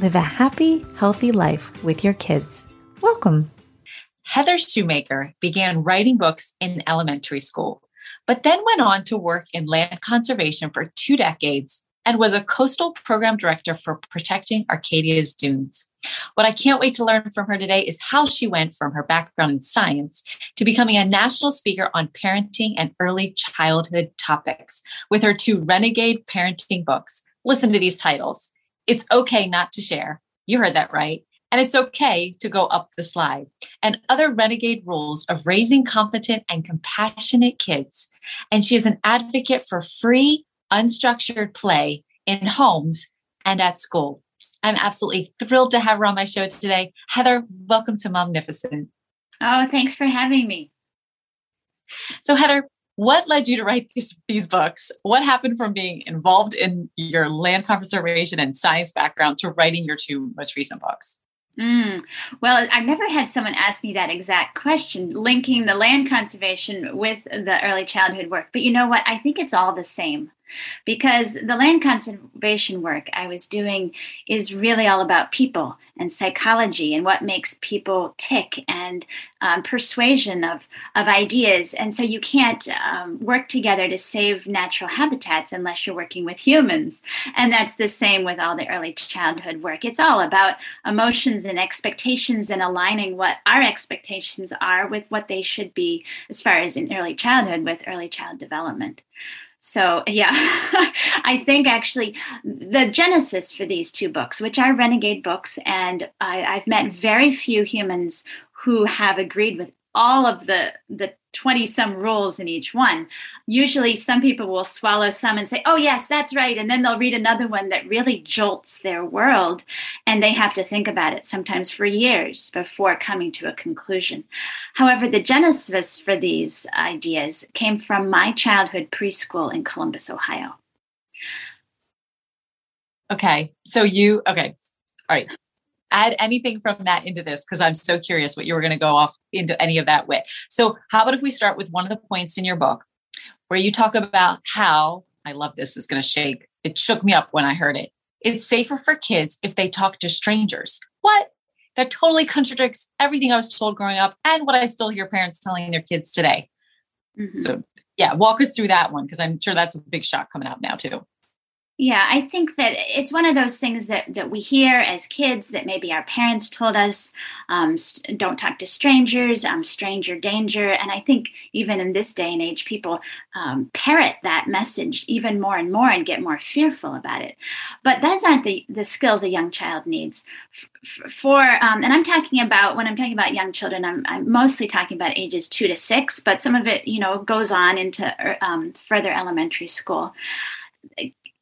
live a happy, healthy life with your kids. Welcome. Heather Shumaker began writing books in elementary school, but then went on to work in land conservation for two decades and was a coastal program director for protecting Arcadia's dunes. What I can't wait to learn from her today is how she went from her background in science to becoming a national speaker on parenting and early childhood topics with her two renegade parenting books. Listen to these titles It's Okay Not to Share. You heard that right. And it's okay to go up the slide. And other renegade rules of raising competent and compassionate kids. And she is an advocate for free unstructured play in homes and at school. I'm absolutely thrilled to have her on my show today. Heather, welcome to Momnificent. Oh, thanks for having me. So, Heather, what led you to write these, these books? What happened from being involved in your land conservation and science background to writing your two most recent books? Mm. Well, I've never had someone ask me that exact question, linking the land conservation with the early childhood work. But you know what? I think it's all the same because the land conservation work I was doing is really all about people and psychology and what makes people tick and um, persuasion of, of ideas. And so you can't um, work together to save natural habitats unless you're working with humans. And that's the same with all the early childhood work. It's all about emotions and expectations and aligning what our expectations are with what they should be as far as in early childhood with early child development. So, yeah, I think actually the genesis for these two books, which are renegade books, and I, I've met very few humans who have agreed with all of the the 20 some rules in each one. Usually some people will swallow some and say oh yes that's right and then they'll read another one that really jolts their world and they have to think about it sometimes for years before coming to a conclusion. However the genesis for these ideas came from my childhood preschool in columbus ohio. Okay so you okay all right add anything from that into this because I'm so curious what you were going to go off into any of that with. So, how about if we start with one of the points in your book where you talk about how I love this is going to shake. It shook me up when I heard it. It's safer for kids if they talk to strangers. What? That totally contradicts everything I was told growing up and what I still hear parents telling their kids today. Mm-hmm. So, yeah, walk us through that one because I'm sure that's a big shock coming out now, too. Yeah, I think that it's one of those things that, that we hear as kids that maybe our parents told us um, st- don't talk to strangers, um, stranger danger. And I think even in this day and age, people um, parrot that message even more and more and get more fearful about it. But those aren't the, the skills a young child needs. F- for, um, and I'm talking about, when I'm talking about young children, I'm, I'm, mostly talking about ages two to six, but some of it, you know, goes on into er, um, further elementary school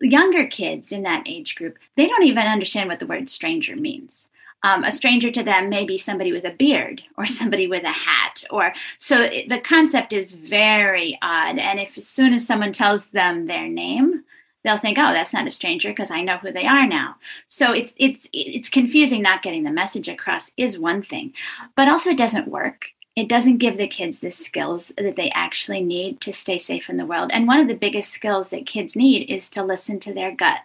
younger kids in that age group, they don't even understand what the word stranger means. Um, a stranger to them may be somebody with a beard or somebody with a hat or so it, the concept is very odd. And if as soon as someone tells them their name they'll think oh that's not a stranger because i know who they are now. So it's it's it's confusing not getting the message across is one thing but also it doesn't work it doesn't give the kids the skills that they actually need to stay safe in the world. And one of the biggest skills that kids need is to listen to their gut.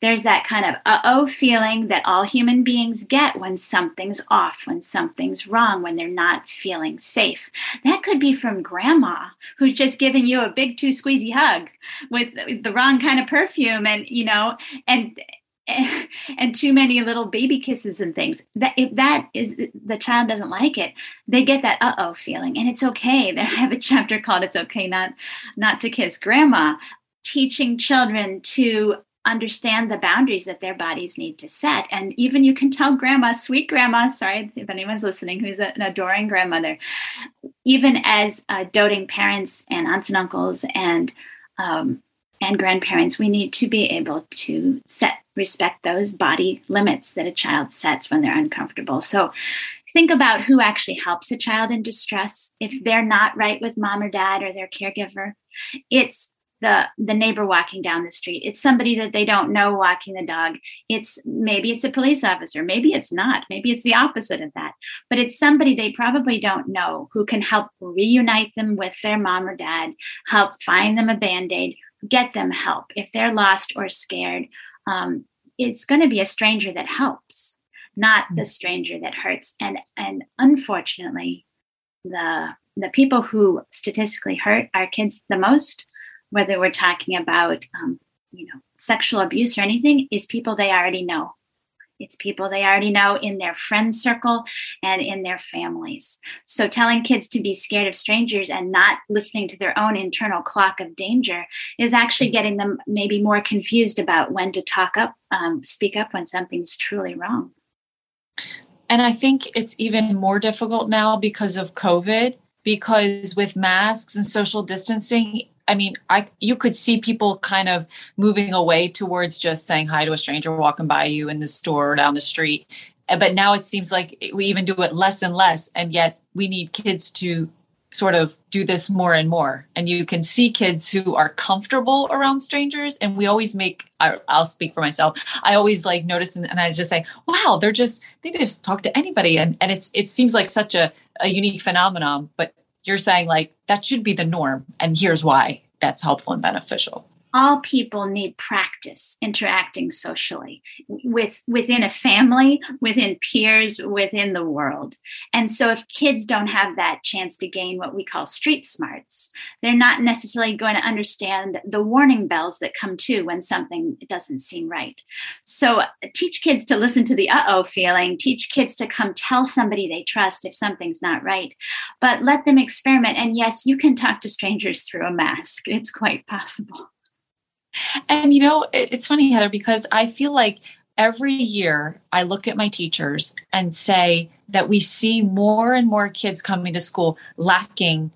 There's that kind of uh oh feeling that all human beings get when something's off, when something's wrong, when they're not feeling safe. That could be from grandma who's just giving you a big, too squeezy hug with the wrong kind of perfume and, you know, and and too many little baby kisses and things. That if that is the child doesn't like it they get that uh-oh feeling and it's okay. I have a chapter called it's okay not not to kiss grandma teaching children to understand the boundaries that their bodies need to set. And even you can tell grandma sweet grandma sorry if anyone's listening who's an adoring grandmother even as uh, doting parents and aunts and uncles and um, and grandparents, we need to be able to set, respect those body limits that a child sets when they're uncomfortable. So think about who actually helps a child in distress if they're not right with mom or dad or their caregiver. It's the the neighbor walking down the street it's somebody that they don't know walking the dog it's maybe it's a police officer maybe it's not maybe it's the opposite of that but it's somebody they probably don't know who can help reunite them with their mom or dad help find them a band-aid get them help. If they're lost or scared um, it's going to be a stranger that helps not the stranger that hurts. And and unfortunately the the people who statistically hurt our kids the most whether we're talking about um, you know sexual abuse or anything is people they already know it's people they already know in their friend circle and in their families. So telling kids to be scared of strangers and not listening to their own internal clock of danger is actually getting them maybe more confused about when to talk up um, speak up when something's truly wrong. And i think it's even more difficult now because of covid because with masks and social distancing I mean, I you could see people kind of moving away towards just saying hi to a stranger walking by you in the store or down the street. Eh, but now it seems like we even do it less and less, and yet we need kids to sort of do this more and more. And you can see kids who are comfortable around strangers, and we always make. I, will speak for myself. I always like notice, and, and I just say, "Wow, they're just they just talk to anybody," and and it's it seems like such a a unique phenomenon, but you're saying like that should be the norm and here's why that's helpful and beneficial all people need practice interacting socially with within a family within peers within the world. And so if kids don't have that chance to gain what we call street smarts they're not necessarily going to understand the warning bells that come to when something doesn't seem right. So teach kids to listen to the uh-oh feeling. Teach kids to come tell somebody they trust if something's not right. But let them experiment. And yes you can talk to strangers through a mask. It's quite possible and you know, it's funny, Heather, because I feel like every year I look at my teachers and say that we see more and more kids coming to school lacking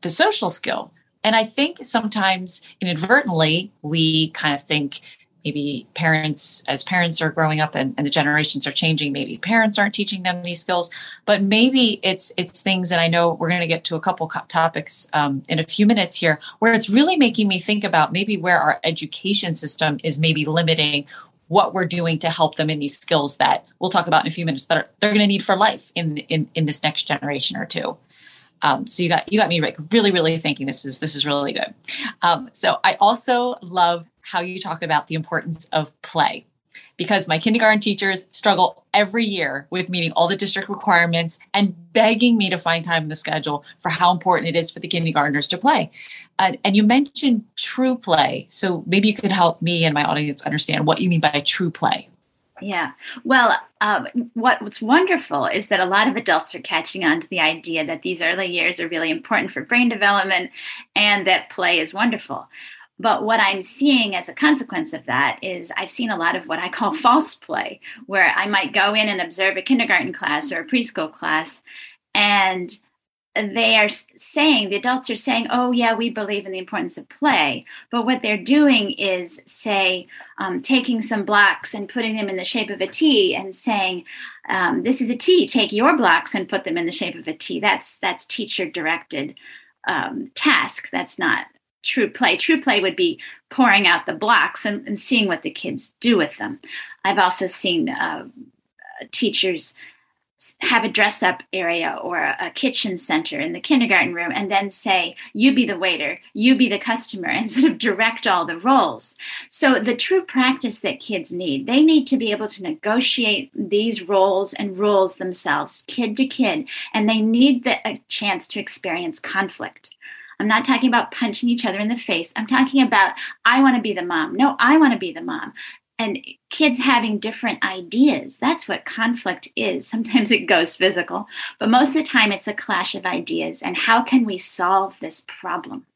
the social skill. And I think sometimes inadvertently we kind of think maybe parents as parents are growing up and, and, the generations are changing maybe parents aren't teaching them these skills. But maybe it's it's things and i know we're going to get to a couple topics um, in a few minutes here where it's really making me think about maybe where our education system is maybe limiting what we're doing to help them in these skills that we'll talk about in a few minutes that are, they're going to need for life in, in in this next generation or two. Um, so you got you got me like really really thinking this is this is really good. Um, so i also love how you talk about the importance of play because my kindergarten teachers struggle every year with meeting all the district requirements and begging me to find time in the schedule for how important it is for the kindergartners to play. and you mentioned true play. So maybe you could help me and my audience understand what you mean by true play. Yeah. Well, um, what, what's wonderful is that a lot of adults are catching on to the idea that these early years are really important for brain development and that play is wonderful. But what I'm seeing as a consequence of that is I've seen a lot of what I call false play, where I might go in and observe a kindergarten class or a preschool class, and they are saying, the adults are saying, oh, yeah, we believe in the importance of play. But what they're doing is, say, um, taking some blocks and putting them in the shape of a T and saying, um, this is a T, take your blocks and put them in the shape of a T. That's, that's teacher directed um, task. That's not true play. True play would be pouring out the blocks and, and seeing what the kids do with them. I've also seen uh, teachers have a dress up area or a, kitchen center in the kindergarten room and then say, You be the waiter, you be the customer, and sort of direct all the roles. So, the true practice that kids need, they need to be able to negotiate these roles and rules themselves, kid to kid, and they need the, a chance to experience conflict. I'm not talking about punching each other in the face. I'm talking about, I want to be the mom. No, I want to be the mom. And kids having different ideas. That's what conflict is. Sometimes it goes physical, but most of the time it's a clash of ideas. And how can we solve this problem?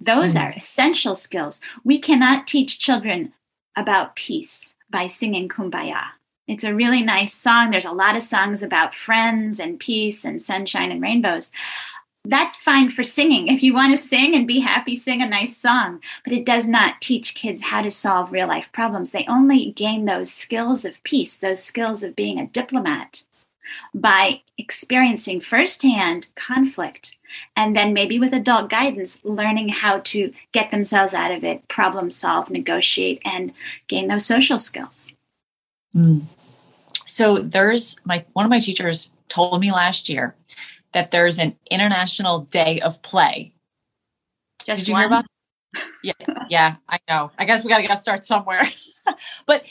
Those mm-hmm. are essential skills. We cannot teach children about peace by singing kumbaya. It's a really nice song. There's a lot of songs about friends and peace and sunshine and rainbows that's fine for singing. If you want to sing and be happy, sing a nice song. But it does not teach kids how to solve real life problems. They only gain those skills of peace, those skills of being a diplomat by experiencing firsthand conflict and then maybe with adult guidance learning how to get themselves out of it problem solve negotiate and gain those social skills mm. so there's my one of my teachers told me last year that there's an international day of play Just did you one? hear about yeah yeah i know i guess we got to get start somewhere but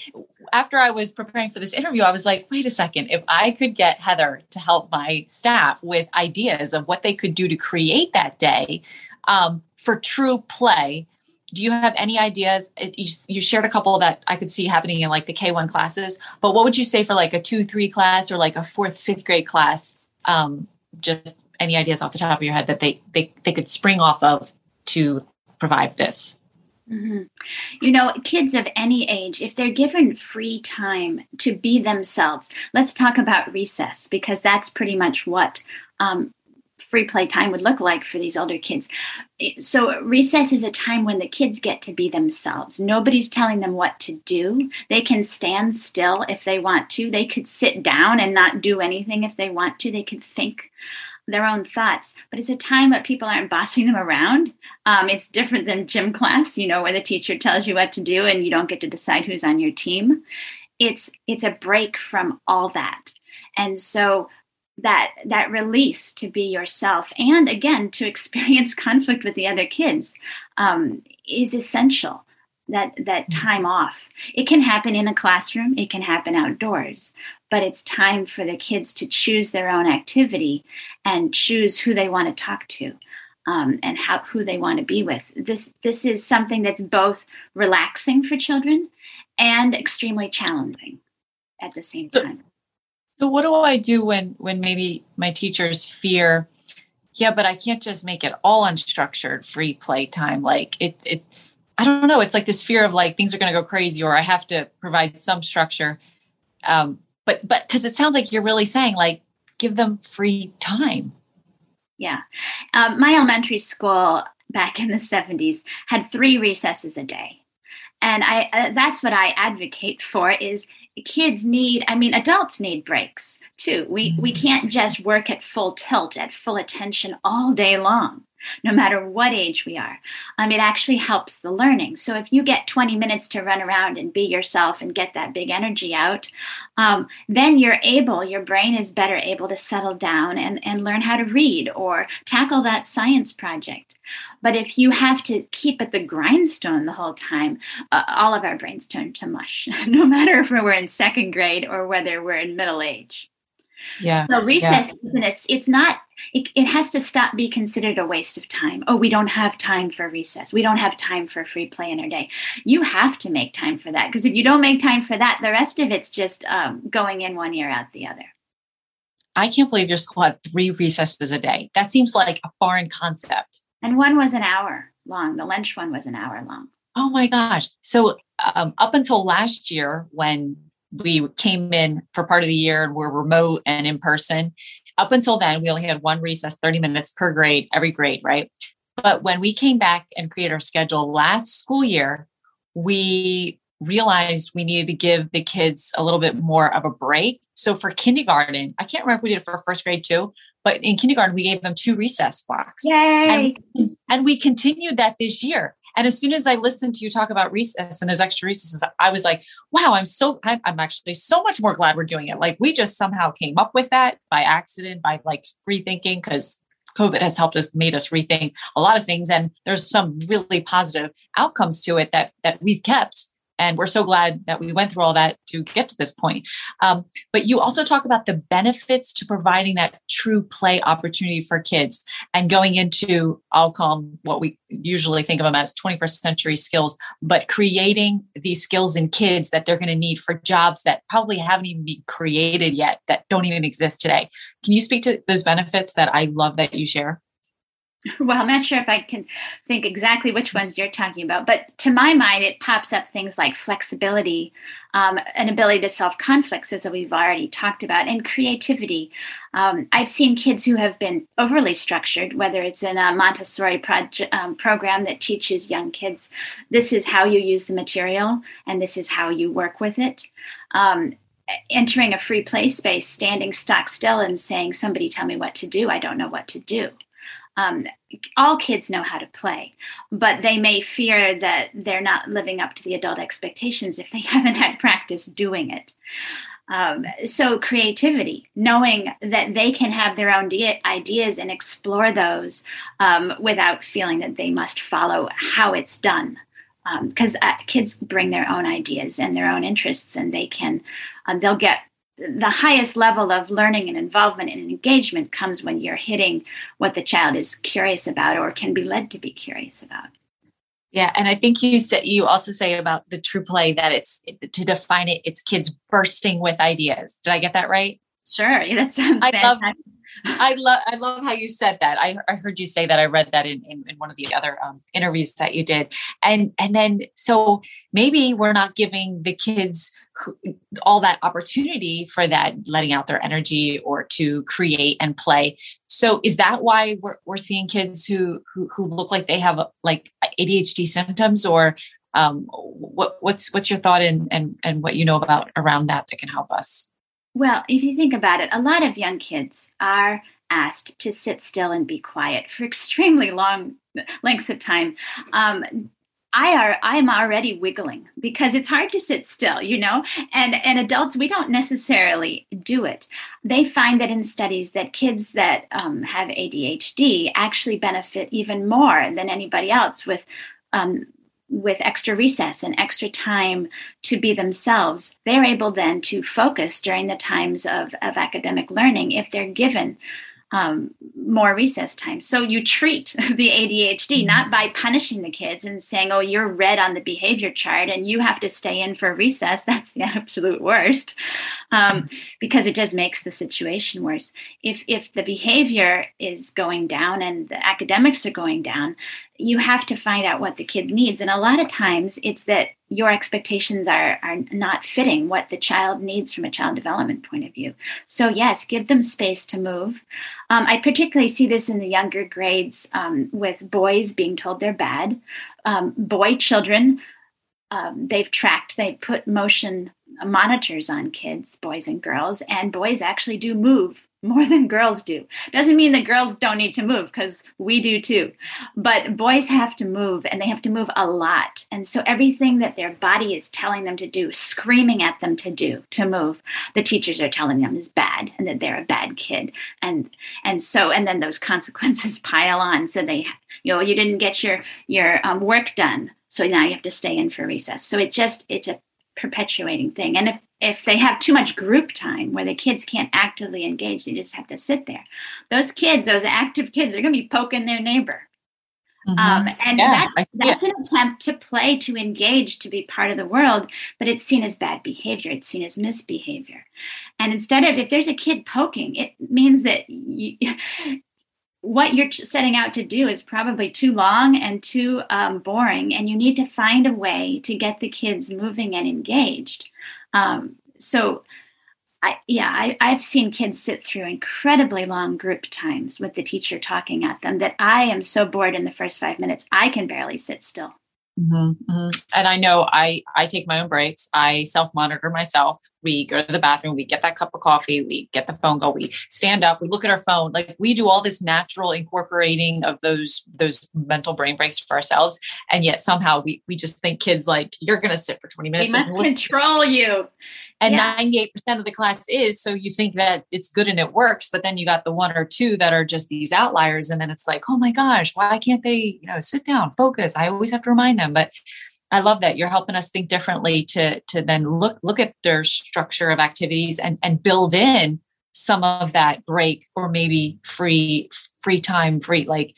after I was preparing for this interview, I was like, wait a second, if I could get Heather to help my staff with ideas of what they could do to create that day um, for true play, do you have any ideas? You, you, shared a couple that I could see happening in like the K1 classes, but what would you say for like a two, three class or like a fourth, fifth grade class? Um, just any ideas off the top of your head that they, they, they could spring off of to provide this? Mm-hmm. You know, kids of any age, if they're given free time to be themselves, let's talk about recess because that's pretty much what um, free play time would look like for these older kids. So, recess is a time when the kids get to be themselves. Nobody's telling them what to do. They can stand still if they want to. They could sit down and not do anything if they want to. They can think their own thoughts. But it's a time that people aren't bossing them around. Um, it's different than gym class, you know, where the teacher tells you what to do and you don't get to decide who's on your team. It's it's a break from all that, and so that that release to be yourself and again to experience conflict with the other kids um, is essential that that mm-hmm. time off it can happen in a classroom it can happen outdoors but it's time for the kids to choose their own activity and choose who they want to talk to um, and how who they want to be with. This this is something that's both relaxing for children and extremely challenging at the same time. So, what do I do when when maybe my teachers fear? Yeah, but I can't just make it all unstructured free play time. Like it, it. I don't know. It's like this fear of like things are going to go crazy, or I have to provide some structure. Um, but but because it sounds like you're really saying like give them free time yeah um, my elementary school back in the 70s had three recesses a day and i uh, that's what i advocate for is kids need i mean adults need breaks too we we mm-hmm. can't just work at full tilt at full attention all day long no matter what age we are. Um, it actually helps the learning. So if you get 20 minutes to run around and be yourself and get that big energy out, um, then you're able, your brain is better able to settle down and, and learn how to read or tackle that science project. But if you have to keep at the grindstone the whole time, uh, all of our brains turn to mush, no matter if we're in second grade or whether we're in middle age. Yeah. So recess yeah. isn't a, it's not it, it has to stop be considered a waste of time. Oh, we don't have time for recess. We don't have time for free play in our day. You have to make time for that because if you don't make time for that, the rest of it's just um, going in one ear out the other. I can't believe your school had three recesses a day. That seems like a foreign concept. And one was an hour long. The lunch one was an hour long. Oh my gosh. So um, up until last year, when we came in for part of the year and we're remote and in person. Up until then, we only had one recess, 30 minutes per grade, every grade, right? But when we came back and created our schedule last school year, we realized we needed to give the kids a little bit more of a break. So for kindergarten, I can't remember if we did it for first grade too, but in kindergarten, we gave them two recess blocks. Yay! And, and we continued that this year. And as soon as I listened to you talk about recess and those extra recesses, I was like, wow, I'm so, I'm, I'm actually so much more glad we're doing it. Like we just somehow came up with that by accident, by like rethinking, because COVID has helped us, made us rethink a lot of things. And there's some really positive outcomes to it that, that we've kept and we're so glad that we went through all that to get to this point. Um, but you also talk about the benefits to providing that true play opportunity for kids and going into, I'll call them what we usually think of them as 21st century skills, but creating these skills in kids that they're going to need for jobs that probably haven't even been created yet, that don't even exist today. Can you speak to those benefits that I love that you share? Well, I'm not sure if I can think exactly which ones you're talking about, but to my mind, it pops up things like flexibility, um, an ability to solve conflicts, as we've already talked about, and creativity. Um, I've seen kids who have been overly structured, whether it's in a Montessori project, um, program that teaches young kids this is how you use the material and this is how you work with it. Um, entering a free play space, standing stock still and saying, Somebody tell me what to do. I don't know what to do um, all kids know how to play, but they may fear that they're not living up to the adult expectations if they haven't had practice doing it. Um, so, creativity, knowing that they can have their own de- ideas and explore those um, without feeling that they must follow how it's done. Because um, uh, kids bring their own ideas and their own interests, and they can, uh, they'll get the highest level of learning and involvement and engagement comes when you're hitting what the child is curious about or can be led to be curious about. Yeah, and I think you said you also say about the true play that it's to define it, it's kids bursting with ideas. Did I get that right? Sure, yeah, that sounds I fantastic. Love, I love I love how you said that. I, I heard you say that. I read that in, in, in one of the other um, interviews that you did, and and then so maybe we're not giving the kids all that opportunity for that letting out their energy or to create and play. So is that why we're, we're seeing kids who, who who look like they have like adhd symptoms or um, what, what's what's your thought and and and what you know about around that that can help us? Well if you think about it a lot of young kids are asked to sit still and be quiet for extremely long lengths of time. Um, I are I'm already wiggling because it's hard to sit still, you know. And and adults we don't necessarily do it. They find that in studies that kids that um, have ADHD actually benefit even more than anybody else with um, with extra recess and extra time to be themselves, they're able then to focus during the times of, of academic learning if they're given um, more recess time. So you treat the ADHD not by punishing the kids and saying, oh, you're red on the behavior chart and you have to stay in for recess. That's the absolute worst um, because it just makes the situation worse. If, if the behavior is going down and the academics are going down, you have to find out what the kid needs. And a lot of times it's that your expectations are, are not fitting what the child needs from a child development point of view. So, yes, give them space to move. Um, I particularly see this in the younger grades um, with boys being told they're bad. Um, boy children, um, they've tracked, they put motion monitors on kids, boys and girls, and boys actually do move more than girls do. Doesn't mean that girls don't need to move because we do too. But boys have to move and they have to move a lot. And so everything that their body is telling them to do, screaming at them to do, to move, the teachers are telling them is bad and that they're a bad kid. And and so and then those consequences pile on. So they you know you didn't get your your um, work done. So now you have to stay in for recess. So it just it's a perpetuating thing. And if if they have too much group time where the kids can't actively engage, they just have to sit there. Those kids, those active kids, they're going to be poking their neighbor. Mm-hmm. Um, and yeah, that's, that's an attempt to play, to engage, to be part of the world, but it's seen as bad behavior. It's seen as misbehavior. And instead of, if there's a kid poking, it means that you, what you're setting out to do is probably too long and too um, boring, and you need to find a way to get the kids moving and engaged. Um, so, I, yeah, I, I've seen kids sit through incredibly long group times with the teacher talking at them that I am so bored in the first five minutes, I can barely sit still. Mm-hmm, mm-hmm. And I know I I take my own breaks. I self monitor myself. We go to the bathroom. We get that cup of coffee. We get the phone go. We stand up. We look at our phone. Like we do all this natural incorporating of those those mental brain breaks for ourselves. And yet somehow we we just think kids like you're going to sit for 20 minutes. We must control you and yeah. 98% of the class is so you think that it's good and it works but then you got the one or two that are just these outliers and then it's like oh my gosh why can't they you know sit down focus i always have to remind them but i love that you're helping us think differently to to then look look at their structure of activities and and build in some of that break or maybe free free time free like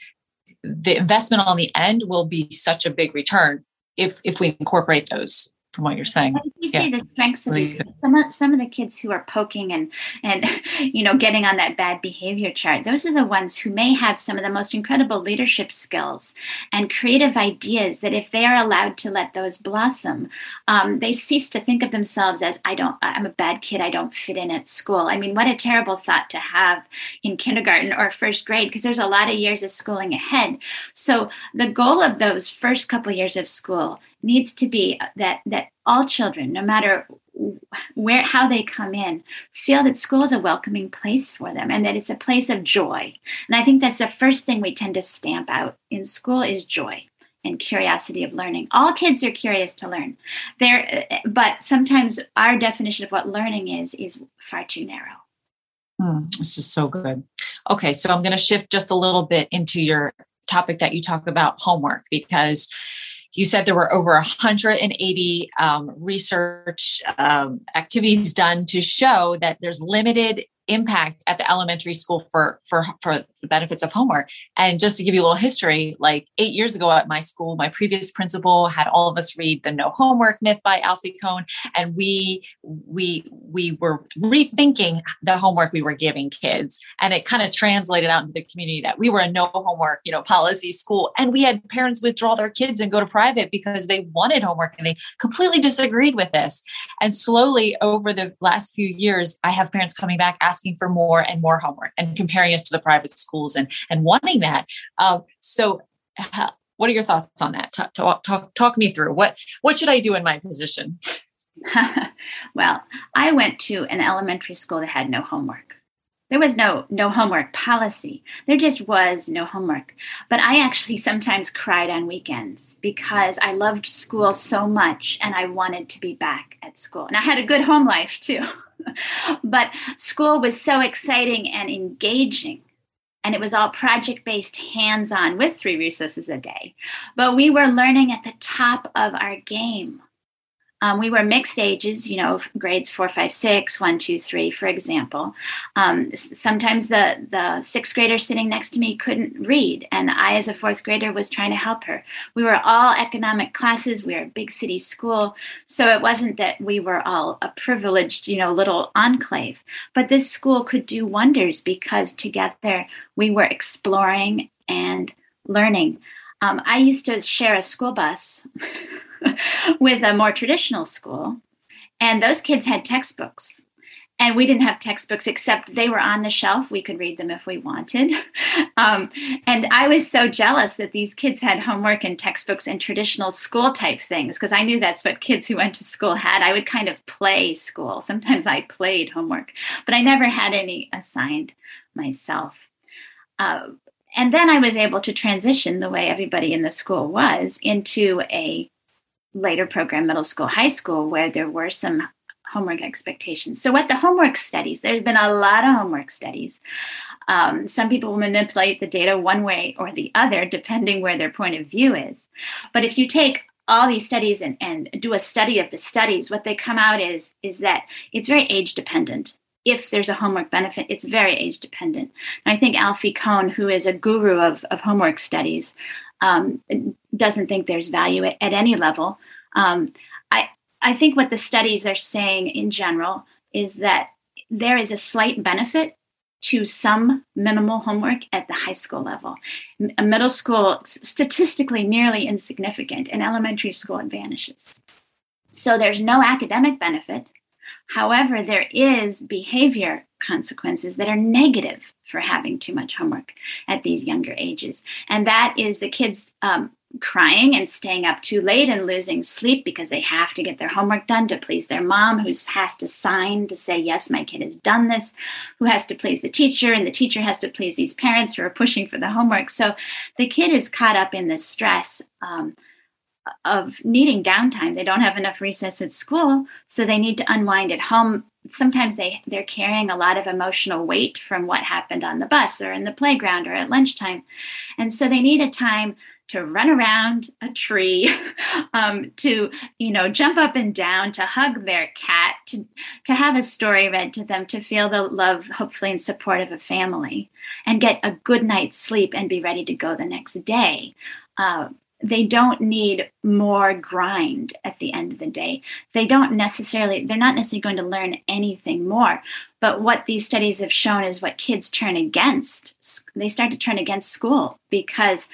the investment on the end will be such a big return if if we incorporate those from what you're saying. You yeah. see the strengths of these kids. Some of, some of the kids who are poking and and you know getting on that bad behavior chart. Those are the ones who may have some of the most incredible leadership skills and creative ideas. That if they are allowed to let those blossom, um, they cease to think of themselves as I don't. I'm a bad kid. I don't fit in at school. I mean, what a terrible thought to have in kindergarten or first grade because there's a lot of years of schooling ahead. So the goal of those first couple years of school needs to be that that all children, no matter where how they come in, feel that school is a welcoming place for them and that it's a place of joy. And I think that's the first thing we tend to stamp out in school is joy and curiosity of learning. All kids are curious to learn. There, but sometimes our definition of what learning is is far too narrow. Hmm, this is so good. Okay, so I'm going to shift just a little bit into your topic that you talk about homework because you said there were over 180 um, research um, activities done to show that there's limited impact at the elementary school for for for the benefits of homework. And just to give you a little history like eight years ago at my school my previous principal had all of us read the no homework myth by alfie kohn and we we we were rethinking the homework we were giving kids. And it kind of translated out into the community that we were a no homework you know policy school and we had parents withdraw their kids and go to private because they wanted homework and they completely disagreed with this. And slowly over the last few years i have parents coming back asking asking for more and more homework and comparing us to the private schools and and wanting that. Uh, so, what are your thoughts on that? Talk, talk, talk, talk me through what what should I do in my position? well, I went to an elementary school that had no homework. There was no no homework policy. There just was no homework. But I actually sometimes cried on weekends because I loved school so much and I wanted to be back at school. And I had a good home life too. but school was so exciting and engaging. And it was all project based, hands on with three recesses a day. But we were learning at the top of our game. Um, we were mixed ages, you know, grades four, five, six, one, two, three, for example. Um, sometimes the the sixth grader sitting next to me couldn't read, and I, as a fourth grader, was trying to help her. We were all economic classes. We were a big city school, so it wasn't that we were all a privileged, you know, little enclave. But this school could do wonders because together we were exploring and learning. Um, I used to share a school bus. with a more traditional school. And those kids had textbooks. And we didn't have textbooks except they were on the shelf. We could read them if we wanted. Um, and I was so jealous that these kids had homework and textbooks and traditional school type things because I knew that's what kids who went to school had. I would kind of play school. Sometimes I played homework, but I never had any assigned myself. Uh, and then I was able to transition the way everybody in the school was into a later program, middle school, high school, where there were some homework expectations. So, what the homework studies, there's been a lot of homework studies. Um, some people manipulate the data one way or the other, depending where their point of view is. But if you take all these studies and, and do a study of the studies, what they come out is is that it's very age dependent. If there's a homework benefit, it's very age dependent. And I think Alfie Kohn, who is a guru of, of homework studies, um, doesn't think there's value at, at any level. Um, I I think what the studies are saying in general is that there is a slight benefit to some minimal homework at the high school level. A middle school, statistically nearly insignificant. and elementary school, it vanishes. So there's no academic benefit. However, there is behavior consequences that are negative for having too much homework at these younger ages. And that is the kids um, crying and staying up too late and losing sleep because they have to get their homework done to please their mom, who has to sign to say, Yes, my kid has done this, who has to please the teacher, and the teacher has to please these parents who are pushing for the homework. So the kid is caught up in the stress. Um, of needing downtime. They don't have enough recess at school, so they need to unwind at home. Sometimes they they're carrying a lot of emotional weight from what happened on the bus or in the playground or at lunchtime, and so they need a time to run around a tree, um, to you know jump up and down, to hug their cat, to to have a story read to them, to feel the love, hopefully, and support of a family, and get a good night's sleep and be ready to go the next day. Uh, they don't need more grind at the end of the day. They don't necessarily, they're not necessarily going to learn anything more. But what these studies have shown is what kids turn against. They start to turn against school because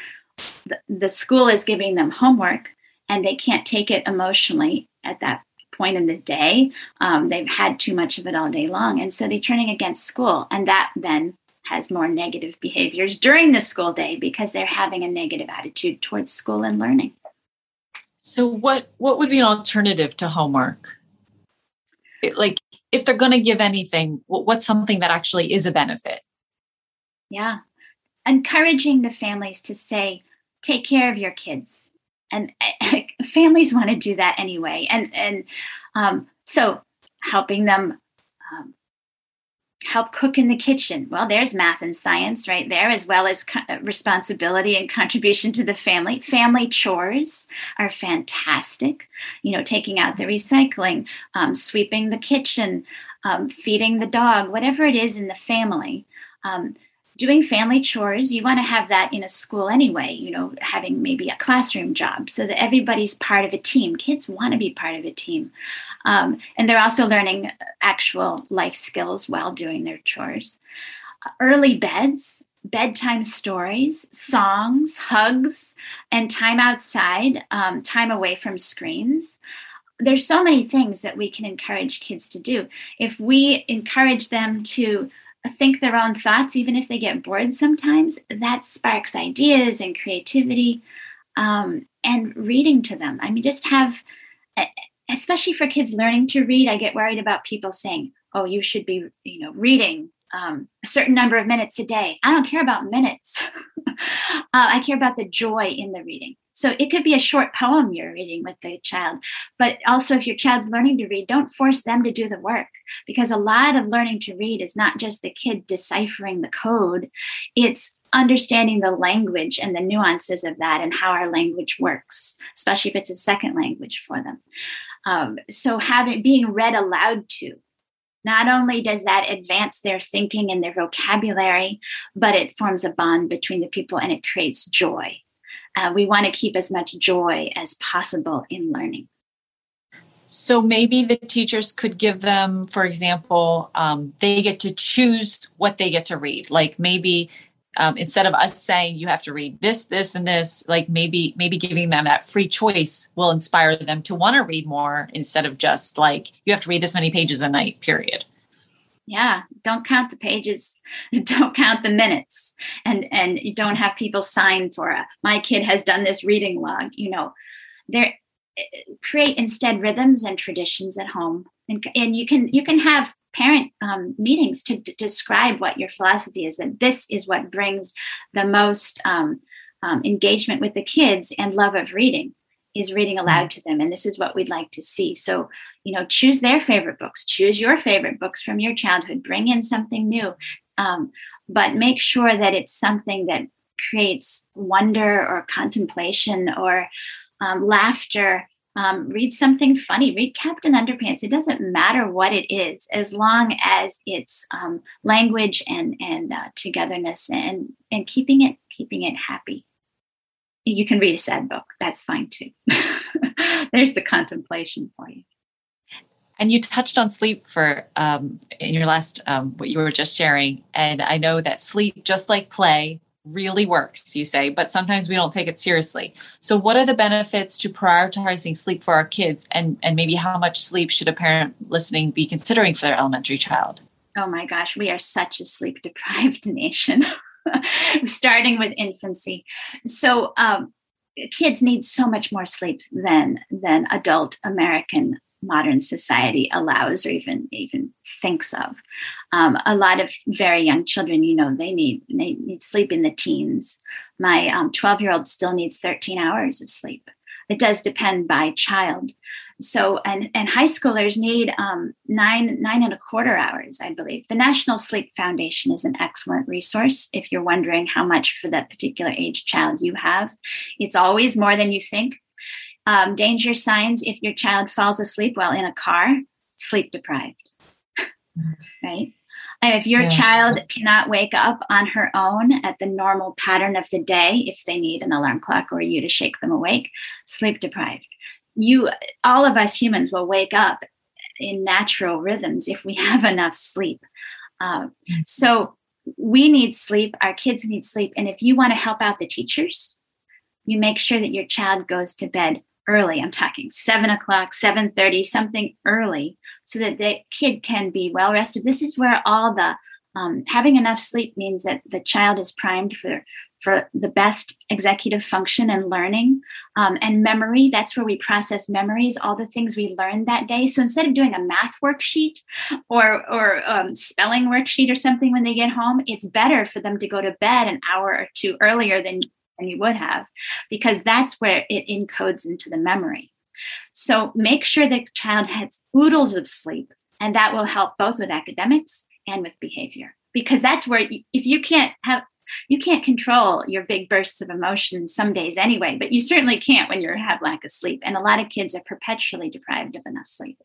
the, school is giving them homework and they can't take it emotionally at that point in the day. Um, they've had too much of it all day long. And so they're turning against school. And that then has more negative behaviors during the school day because they're having a negative attitude towards school and learning. So what what would be an alternative to homework? It, like if they're going to give anything, what's something that actually is a benefit? Yeah. Encouraging the families to say take care of your kids. And families want to do that anyway. And and um, so helping them help cook in the kitchen. Well, there's math and science right there, as well as co- uh, responsibility and contribution to the family. Family chores are fantastic. You know, taking out the recycling, um, sweeping the kitchen, um, feeding the dog, whatever it is in the family. Um, doing family chores, you want to have that in a school anyway, you know, having maybe a classroom job so that everybody's part of a team. Kids want to be part of a team. Um, and they're also learning actual life skills while doing their chores. Early beds, bedtime stories, songs, hugs, and time outside, um, time away from screens there's so many things that we can encourage kids to do. If we encourage them to think their own thoughts, even if they get bored sometimes, that sparks ideas and creativity um, and reading to them. I mean, just have, especially for kids learning to read, I get worried about people saying, oh, you should be, you know, reading um, a certain number of minutes a day. I don't care about minutes. uh, I care about the joy in the reading. So it could be a short poem you're reading with the child. But also, if your child's learning to read, don't force them to do the work because a lot of learning to read is not just the kid deciphering the code, it's understanding the language and the nuances of that and how our language works, especially if it's a second language for them. Um, so having being read aloud to not only does that advance their thinking and their vocabulary, but it forms a bond between the people and it creates joy. Uh, we want to keep as much joy as possible in learning. So maybe the teachers could give them, for example, um, they get to choose what they get to read. Like maybe um, instead of us saying you have to read this, this, and this, like maybe maybe giving them that free choice will inspire them to want to read more instead of just like you have to read this many pages a night. Period. Yeah, don't count the pages, don't count the minutes, and and you don't have people sign for a my kid has done this reading log. You know, there create instead rhythms and traditions at home, and and you can you can have parent um, meetings to d- describe what your philosophy is that this is what brings the most um, um, engagement with the kids and love of reading is reading aloud to them and this is what we'd like to see. So you know choose their favorite books choose your favorite books from your childhood bring in something new um, but make sure that it's something that creates wonder or contemplation or um, laughter um, read something funny read captain underpants. It doesn't matter what it is as long as it's um, language and and uh, togetherness and and keeping it keeping it happy. You can read a sad book. That's fine too. There's the contemplation for you. And you touched on sleep for um, in your last um, what you were just sharing. And i know that sleep just like play really works, you say, but sometimes we don't take it seriously. So, what are the benefits to prioritizing sleep for our kids, and, and maybe how much sleep should a parent listening be considering for their elementary child? Oh my gosh, we are such a sleep deprived nation, starting with infancy. So, um, kids need so much more sleep than than adult American modern society allows or even even thinks of. Um, a lot of very young children, you know, they need they need sleep in the teens. My 12 um, year old still needs 13 hours of sleep. It does depend by child. So, and, and high schoolers need um, nine, nine and a quarter hours, I believe. The National Sleep Foundation is an excellent resource if you're wondering how much for that particular age child you have. It's always more than you think. Um, danger signs if your child falls asleep while in a car, sleep deprived, mm-hmm. right? And if your yeah. child cannot wake up on her own at the normal pattern of the day, if they need an alarm clock or you to shake them awake, sleep deprived. You, all of us humans will wake up in natural rhythms if we have enough sleep. Uh, so we need sleep, our kids need sleep. And if you want to help out the teachers, you make sure that your child goes to bed early. I'm talking 7 o'clock 7.30 something early so that the kid can be well rested. This is where all the um, having enough sleep means that the child is primed for for the best executive function and learning um, and memory. That's where we process memories all the things we learned that day. So instead of doing a math worksheet or or um, spelling worksheet or something when they get home it's better for them to go to bed an hour or two earlier than than you would have because that's where it encodes into the memory. So make sure the child has oodles of sleep, and that will help both with academics and with behavior because that's where if you can't have you can't control your big bursts of emotion some days anyway but you certainly can't when you have lack of sleep and a lot of kids are perpetually deprived of enough sleep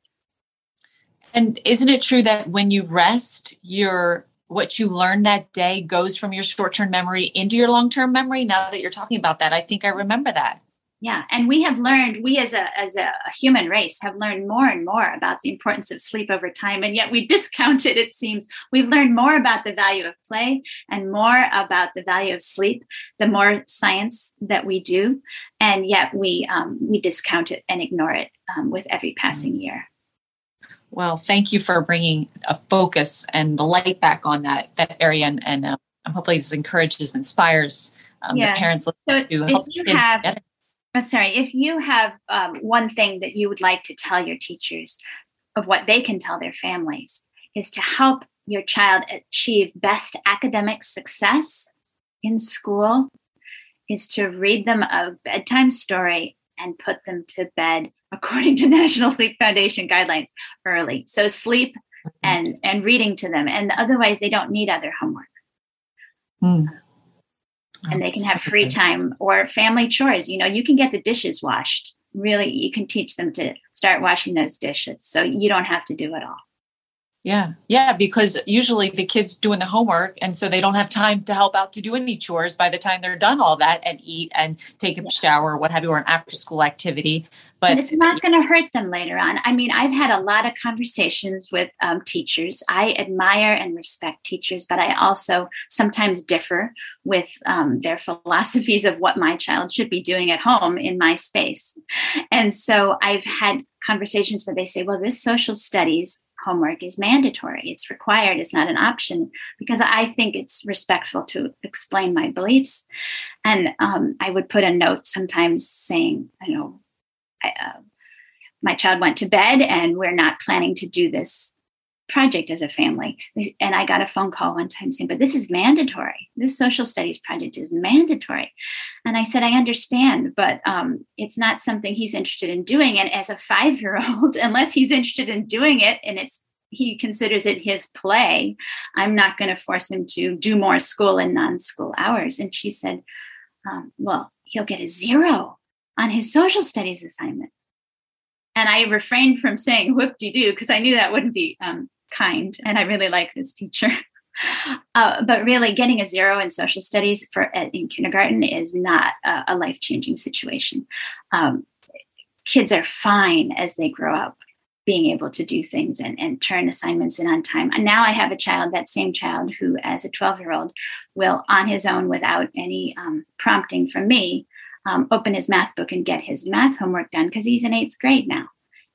and isn't it true that when you rest you're what you learned that day goes from your short-term memory into your long-term memory now that you're talking about that i think i remember that. Yeah and we have learned we as a as a human race have learned more and more about the importance of sleep over time and yet we discount it it seems. We've learned more about the value of play and more about the value of sleep the more science that we do and yet we um, we discount it and ignore it um, with every passing mm-hmm. year well, thank you for bringing a focus and the light back on that that area, and, and um, hopefully this encourages, inspires um, yeah. the parents so to help you have, oh, sorry, if you have um, one thing that you would like to tell your teachers of what they can tell their families is to help your child achieve best academic success in school is to read them a bedtime story and put them to bed according to National Sleep Foundation guidelines early. So sleep mm-hmm. and and reading to them, and otherwise they don't need other homework. Mm. And they can have free time or family chores. You know, you can get the dishes washed. Really, you can teach them to start washing those dishes, so you don't have to do it all. Yeah. Yeah. Because usually the kids doing the homework. And so they don't have time to help out to do any chores by the time they're done all that and eat and take a shower, what have you, or an after school activity. But and it's not going to hurt them later on. I mean, I've had a lot of conversations with um, teachers. I admire and respect teachers, but I also sometimes differ with um, their philosophies of what my child should be doing at home in my space. And so I've had conversations where they say, well, this social studies homework is mandatory. It's required. It's not an option because I think it's respectful to explain my beliefs. And um, I would put a note sometimes saying, you know, I, uh, my child went to bed and we're not planning to do this project as a family. And I got a phone call one time saying, but this is mandatory. This social studies project is mandatory. And I said, I understand, but um, it's not something he's interested in doing. And as a five year old, unless he's interested in doing it and it's he considers it his play, I'm not going to force him to do more school and non school hours. And she said, um, Well, he'll get a zero on his social studies assignment. And I refrained from saying whoop de doo because I knew that wouldn't be um, kind and i really like this teacher uh, but really getting a zero in social studies for in kindergarten is not a, a life-changing situation um, kids are fine as they grow up being able to do things and, and turn assignments in on time. And now I have a child, that same child, who, as a 12 year old, will on his own, without any um, prompting from me, um, open his math book and get his math homework done because he's in eighth grade now.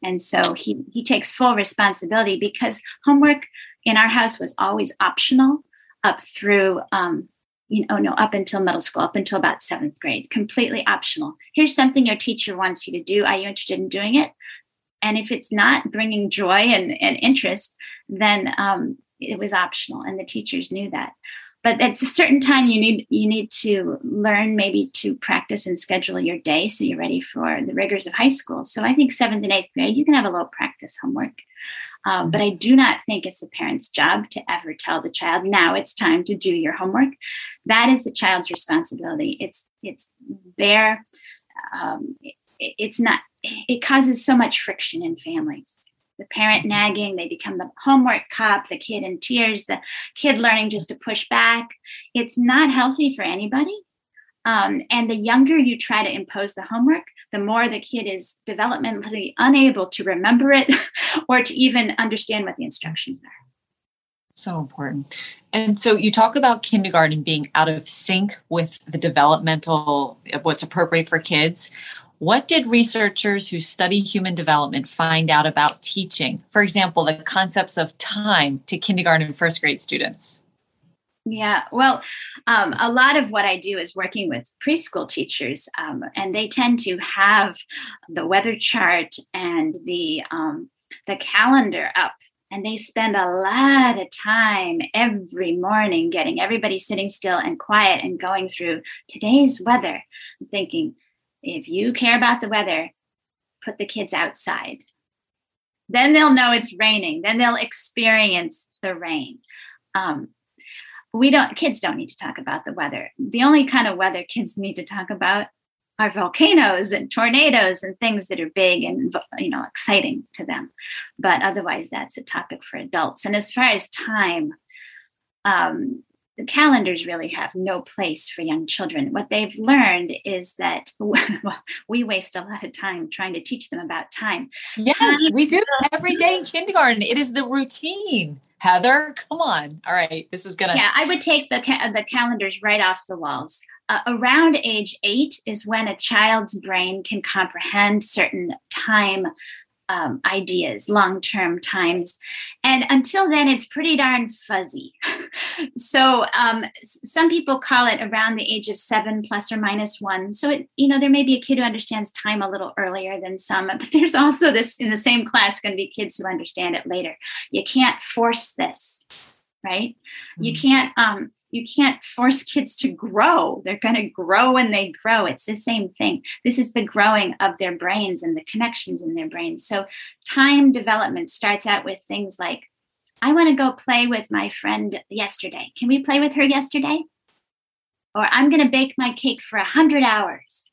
And so he, he takes full responsibility because homework in our house was always optional up through, um, you know, no, up until middle school, up until about seventh grade, completely optional. Here's something your teacher wants you to do. Are you interested in doing it? And if it's not bringing joy and, and interest, then um, it was optional. And the teachers knew that but at a certain time you need you need to learn maybe to practice and schedule your day so you're ready for the rigors of high school. So i think seventh and eighth grade you can have a little practice homework. Um, but i do not think it's the parent's job to ever tell the child now it's time to do your homework. That is the child's responsibility. It's it's their um, it, it's not it causes so much friction in families the parent nagging, they become the homework cop, the kid in tears, the kid learning just to push back. It's not healthy for anybody. Um, and the younger you try to impose the homework, the more the kid is developmentally unable to remember it or to even understand what the instructions are. So important. And so you talk about kindergarten being out of sync with the developmental, what's appropriate for kids. What did researchers who study human development find out about teaching? For example, the concepts of time to kindergarten and first grade students. Yeah, well, um, a lot of what I do is working with preschool teachers, um, and they tend to have the weather chart and the um, the calendar up and they spend a lot of time every morning getting everybody sitting still and quiet and going through today's weather, thinking, if you care about the weather, put the kids outside. Then they'll know it's raining. Then they'll experience the rain. Um, we don't kids don't need to talk about the weather the only kind of weather kids need to talk about are volcanoes and tornadoes and things that are big and you know exciting to them but otherwise that's a topic for adults and as far as time um, the calendars really have no place for young children what they've learned is that well, we waste a lot of time trying to teach them about time yes time we do every day in kindergarten it is the routine Heather, come on. All right, this is gonna. Yeah, I would take the ca- the calendars right off the walls. Uh, around age eight is when a child's brain can comprehend certain time um, ideas, long term times. And until then, it's pretty darn fuzzy. so um, some people call it around the age of seven plus or minus one. So, it, you know, there may be a kid who understands time a little earlier than some, but there's also this in the same class going to be kids who understand it later. You can't force this right? Mm-hmm. you can't um you can't force kids to grow. They're going to grow when they grow. It's the same thing. This is the growing of their brains and the connections in their brains. So time development starts out with things like i want to go play with my friend yesterday. Can we play with her yesterday? Or i'm going to bake my cake for 100 hours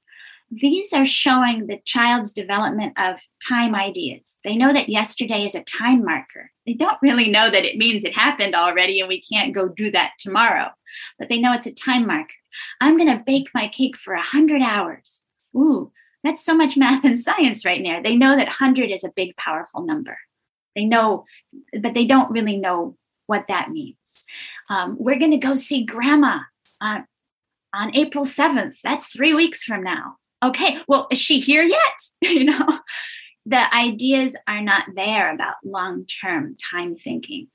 these are showing the child's development of time ideas. They know that yesterday is a time marker. They don't really know that it means it happened already and we can't go do that tomorrow, but they know it's a time marker. I'm going to bake my cake for 100 hours. Ooh, that's so much math and science right now. They know that 100 is a big, powerful number. They know, but they don't really know what that means. Um, we're going to go see grandma on, on April 7th. That's three weeks from now okay, well, is she here yet? you know, the ideas are not there about long term time thinking.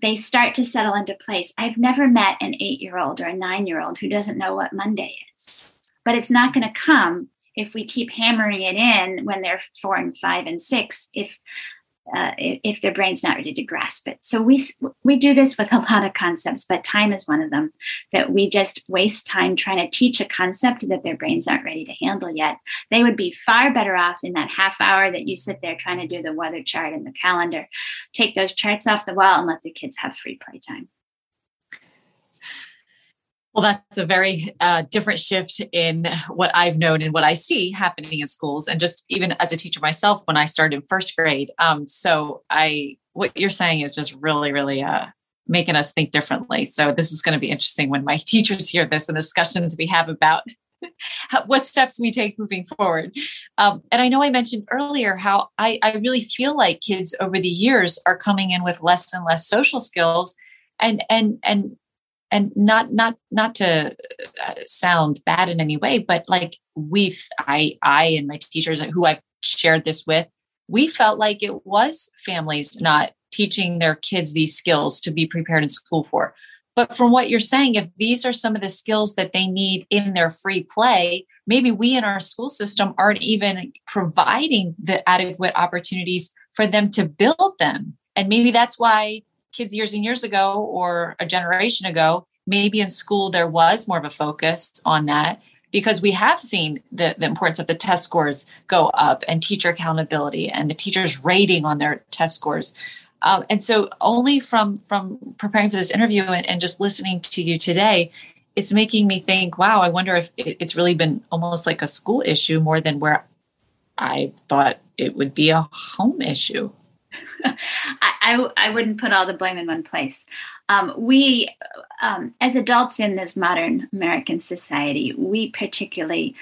They start to settle into place. I've never met an eight year old or a nine year old who doesn't know what Monday is, but it's not going to come if we keep hammering it in when they're four and five and six. If uh, if their brain's not ready to grasp it. So we we do this with a lot of concepts, but time is one of them. That we just waste time trying to teach a concept that their brains aren't ready to handle yet. They would be far better off in that half hour that you sit there trying to do the weather chart and the calendar. Take those charts off the wall and let the kids have free playtime. Well, that's a very uh, different shift in what I've known and what I see happening in schools, and just even as a teacher myself when I started in first grade. Um, so I, what you're saying is just really, really uh, making us think differently. So this is going to be interesting when my teachers hear this and discussions we have about what steps we take moving forward. Um, and I know I mentioned earlier how I, I really feel like kids over the years are coming in with less and less social skills and and and and not not not to uh, sound bad in any way but like we've i i and my teachers who i've shared this with we felt like it was families not teaching their kids these skills to be prepared in school for. But from what you're saying if these are some of the skills that they need in their free play maybe we in our school system aren't even providing the adequate opportunities for them to build them. And maybe that's why kids years and years ago or a generation ago, maybe in school there was more of a focus on that because we have seen the, the importance of the test scores go up and teacher accountability and the teachers rating on their test scores. Um, and so only from from preparing for this interview and, and, just listening to you today, it's making me think, wow, I wonder if it, it's really been almost like a school issue more than where I thought it would be a home issue. I, I, I, wouldn't put all the blame in one place. Um, we, um, as adults in this modern American society, we particularly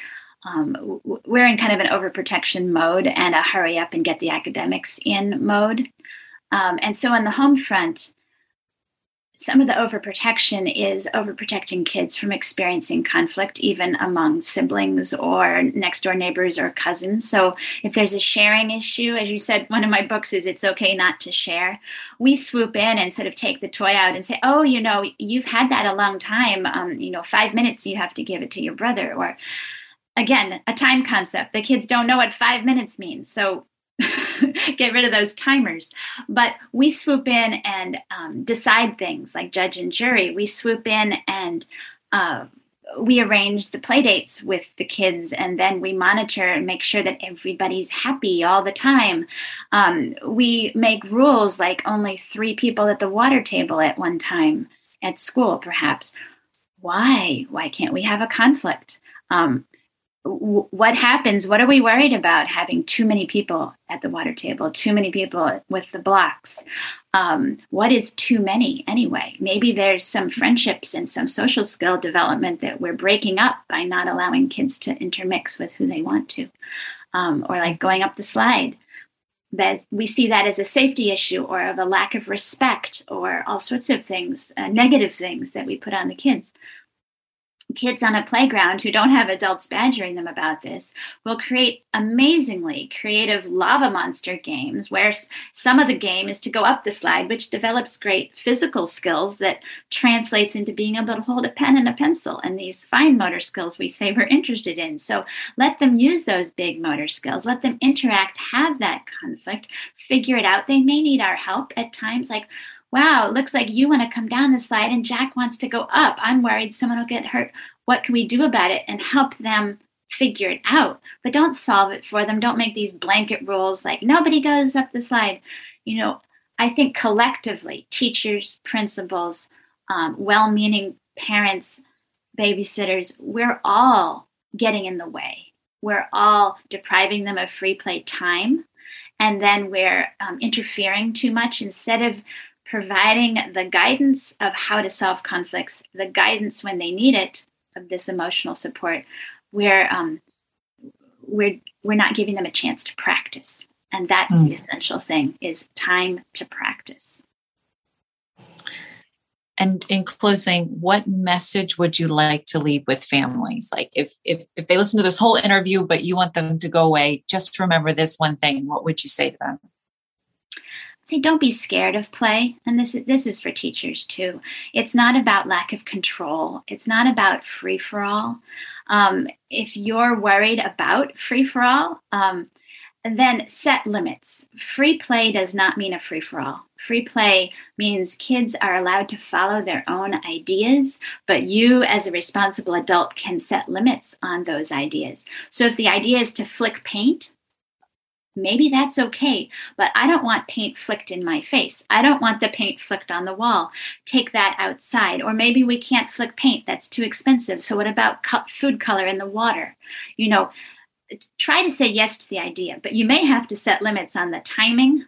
um, we're in kind of an overprotection mode and a hurry up and get the academics in mode. Um, and so on the home front, some of the overprotection is overprotecting kids from experiencing conflict, even among siblings or next door neighbors or cousins. So, if there's a sharing issue, as you said, one of my books is It's Okay Not to Share, we swoop in and sort of take the toy out and say, Oh, you know, you've had that a long time. Um, you know, five minutes, you have to give it to your brother. Or, again, a time concept. The kids don't know what five minutes means. So, get rid of those timers. But we swoop in and um, decide things like judge and jury. We swoop in and uh, we arrange the play dates with the kids and then we monitor and make sure that everybody's happy all the time. Um, we make rules like only three people at the water table at one time at school, perhaps. Why? Why can't we have a conflict? Um, what happens what are we worried about having too many people at the water table too many people with the blocks? Um, what is too many anyway? Maybe there's some friendships and some social skill development that we're breaking up by not allowing kids to intermix with who they want to. Um, or like going up the slide. That we see that as a safety issue or of a lack of respect or all sorts of things uh, negative things that we put on the kids kids on a playground who don't have adults badgering them about this will create amazingly creative lava monster games where some of the game is to go up the slide which develops great physical skills that translates into being able to hold a pen and a pencil. And these fine motor skills we say we're interested in. So let them use those big motor skills. Let them interact have that conflict figure it out. They may need our help at times like wow, it looks like you want to come down the slide and Jack wants to go up. I'm worried someone will get hurt. What can we do about it? And help them figure it out. But don't solve it for them. Don't make these blanket rules like nobody goes up the slide. You know, I think collectively, teachers, principals, um, well meaning parents, babysitters, we're all getting in the way. We're all depriving them of free play time. And then we're um, interfering too much instead of providing the guidance of how to solve conflicts, the guidance when they need it of this emotional support, we're um, we're we're not giving them a chance to practice, and that's mm. the essential thing: is time to practice. And in closing, what message would you like to leave with families? Like if, if if they listen to this whole interview, but you want them to go away, just remember this one thing. What would you say to them? Say don't be scared of play. And this this is for teachers too. It's not about lack of control. It's not about free for all um, if you're worried about free for all um, then set limits. Free play does not mean a free for all free play means kids are allowed to follow their own ideas but you as a responsible adult can set limits on those ideas. So if the idea is to flick paint maybe that's okay, but I don't want paint flicked in my face. I don't want the paint flicked on the wall. Take that outside. Or maybe we can't flick paint, that's too expensive. So, what about food color in the water? You know, try to say yes to the idea, but you may have to set limits on the timing.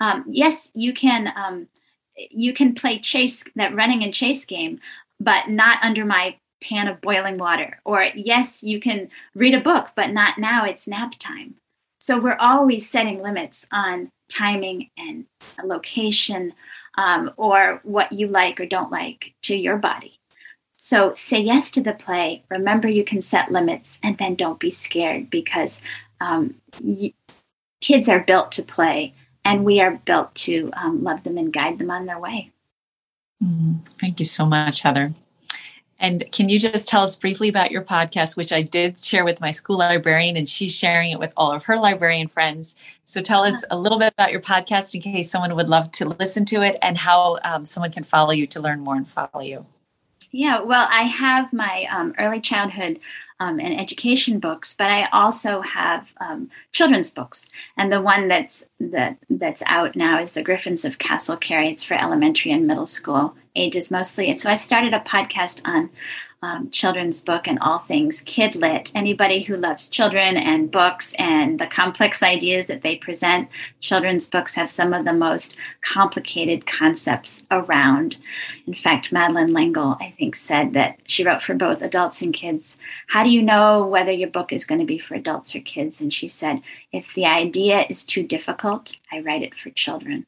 Um, yes, you can. Um, you can play chase that running and chase game, but not under my pan of boiling water. Or yes, you can read a book, but not now. It's nap time so we're always setting limits on timing and location um, or what you like or don't like to your body. So say yes to the play. Remember, you can set limits and then don't be scared because um, kids are built to play and we are built to um, love them and guide them on their way. Mm-hmm. Thank you so much, Heather. And can you just tell us briefly about your podcast, which I did share with my school librarian, and she's sharing it with all of her librarian friends. So tell us a little bit about your podcast in case someone would love to listen to it and how um, someone can follow you to learn more and follow you. Yeah, well, I have my um, early childhood um, and education books, but I also have um, children's books. And the one that's that that's out now is the Griffins of Castle Cary. It's for elementary and middle school ages mostly. And so I've started a podcast on um, children's book and all things kid lit. Anybody who loves children and books and the complex ideas that they present, children's books have some of the most complicated concepts around. In fact, Madeleine L'Engle, I think, said that she wrote for both adults and kids. How do you know whether your book is going to be for adults or kids? And she said, if the idea is too difficult, I write it for children.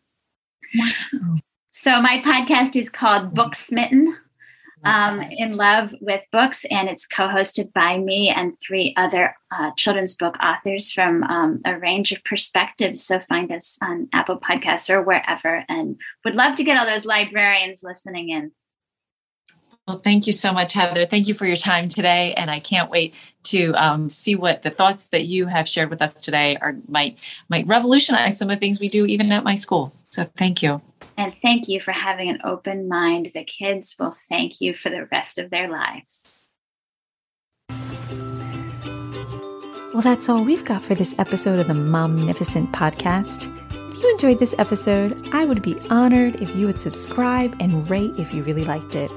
Wow. So my podcast is called Book Smitten um, in love with books, and it's co hosted by me and three other uh, children's book authors from um, a range of perspectives. So find us on Apple Podcasts or wherever, and would love to get all those librarians listening in. Well, thank you so much, Heather. Thank you for your time today, and I can't wait to um, see what the thoughts that you have shared with us today are might might revolutionize some of the things we do even at my school. So, thank you. And thank you for having an open mind. The kids will thank you for the rest of their lives. Well, that's all we've got for this episode of the Momnificent podcast. If you enjoyed this episode, I would be honored if you would subscribe and rate if you really liked it.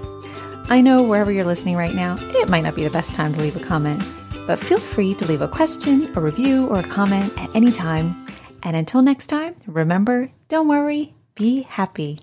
I know wherever you're listening right now, it might not be the best time to leave a comment, but feel free to leave a question, a review, or a comment at any time. And until next time, remember don't worry, be happy.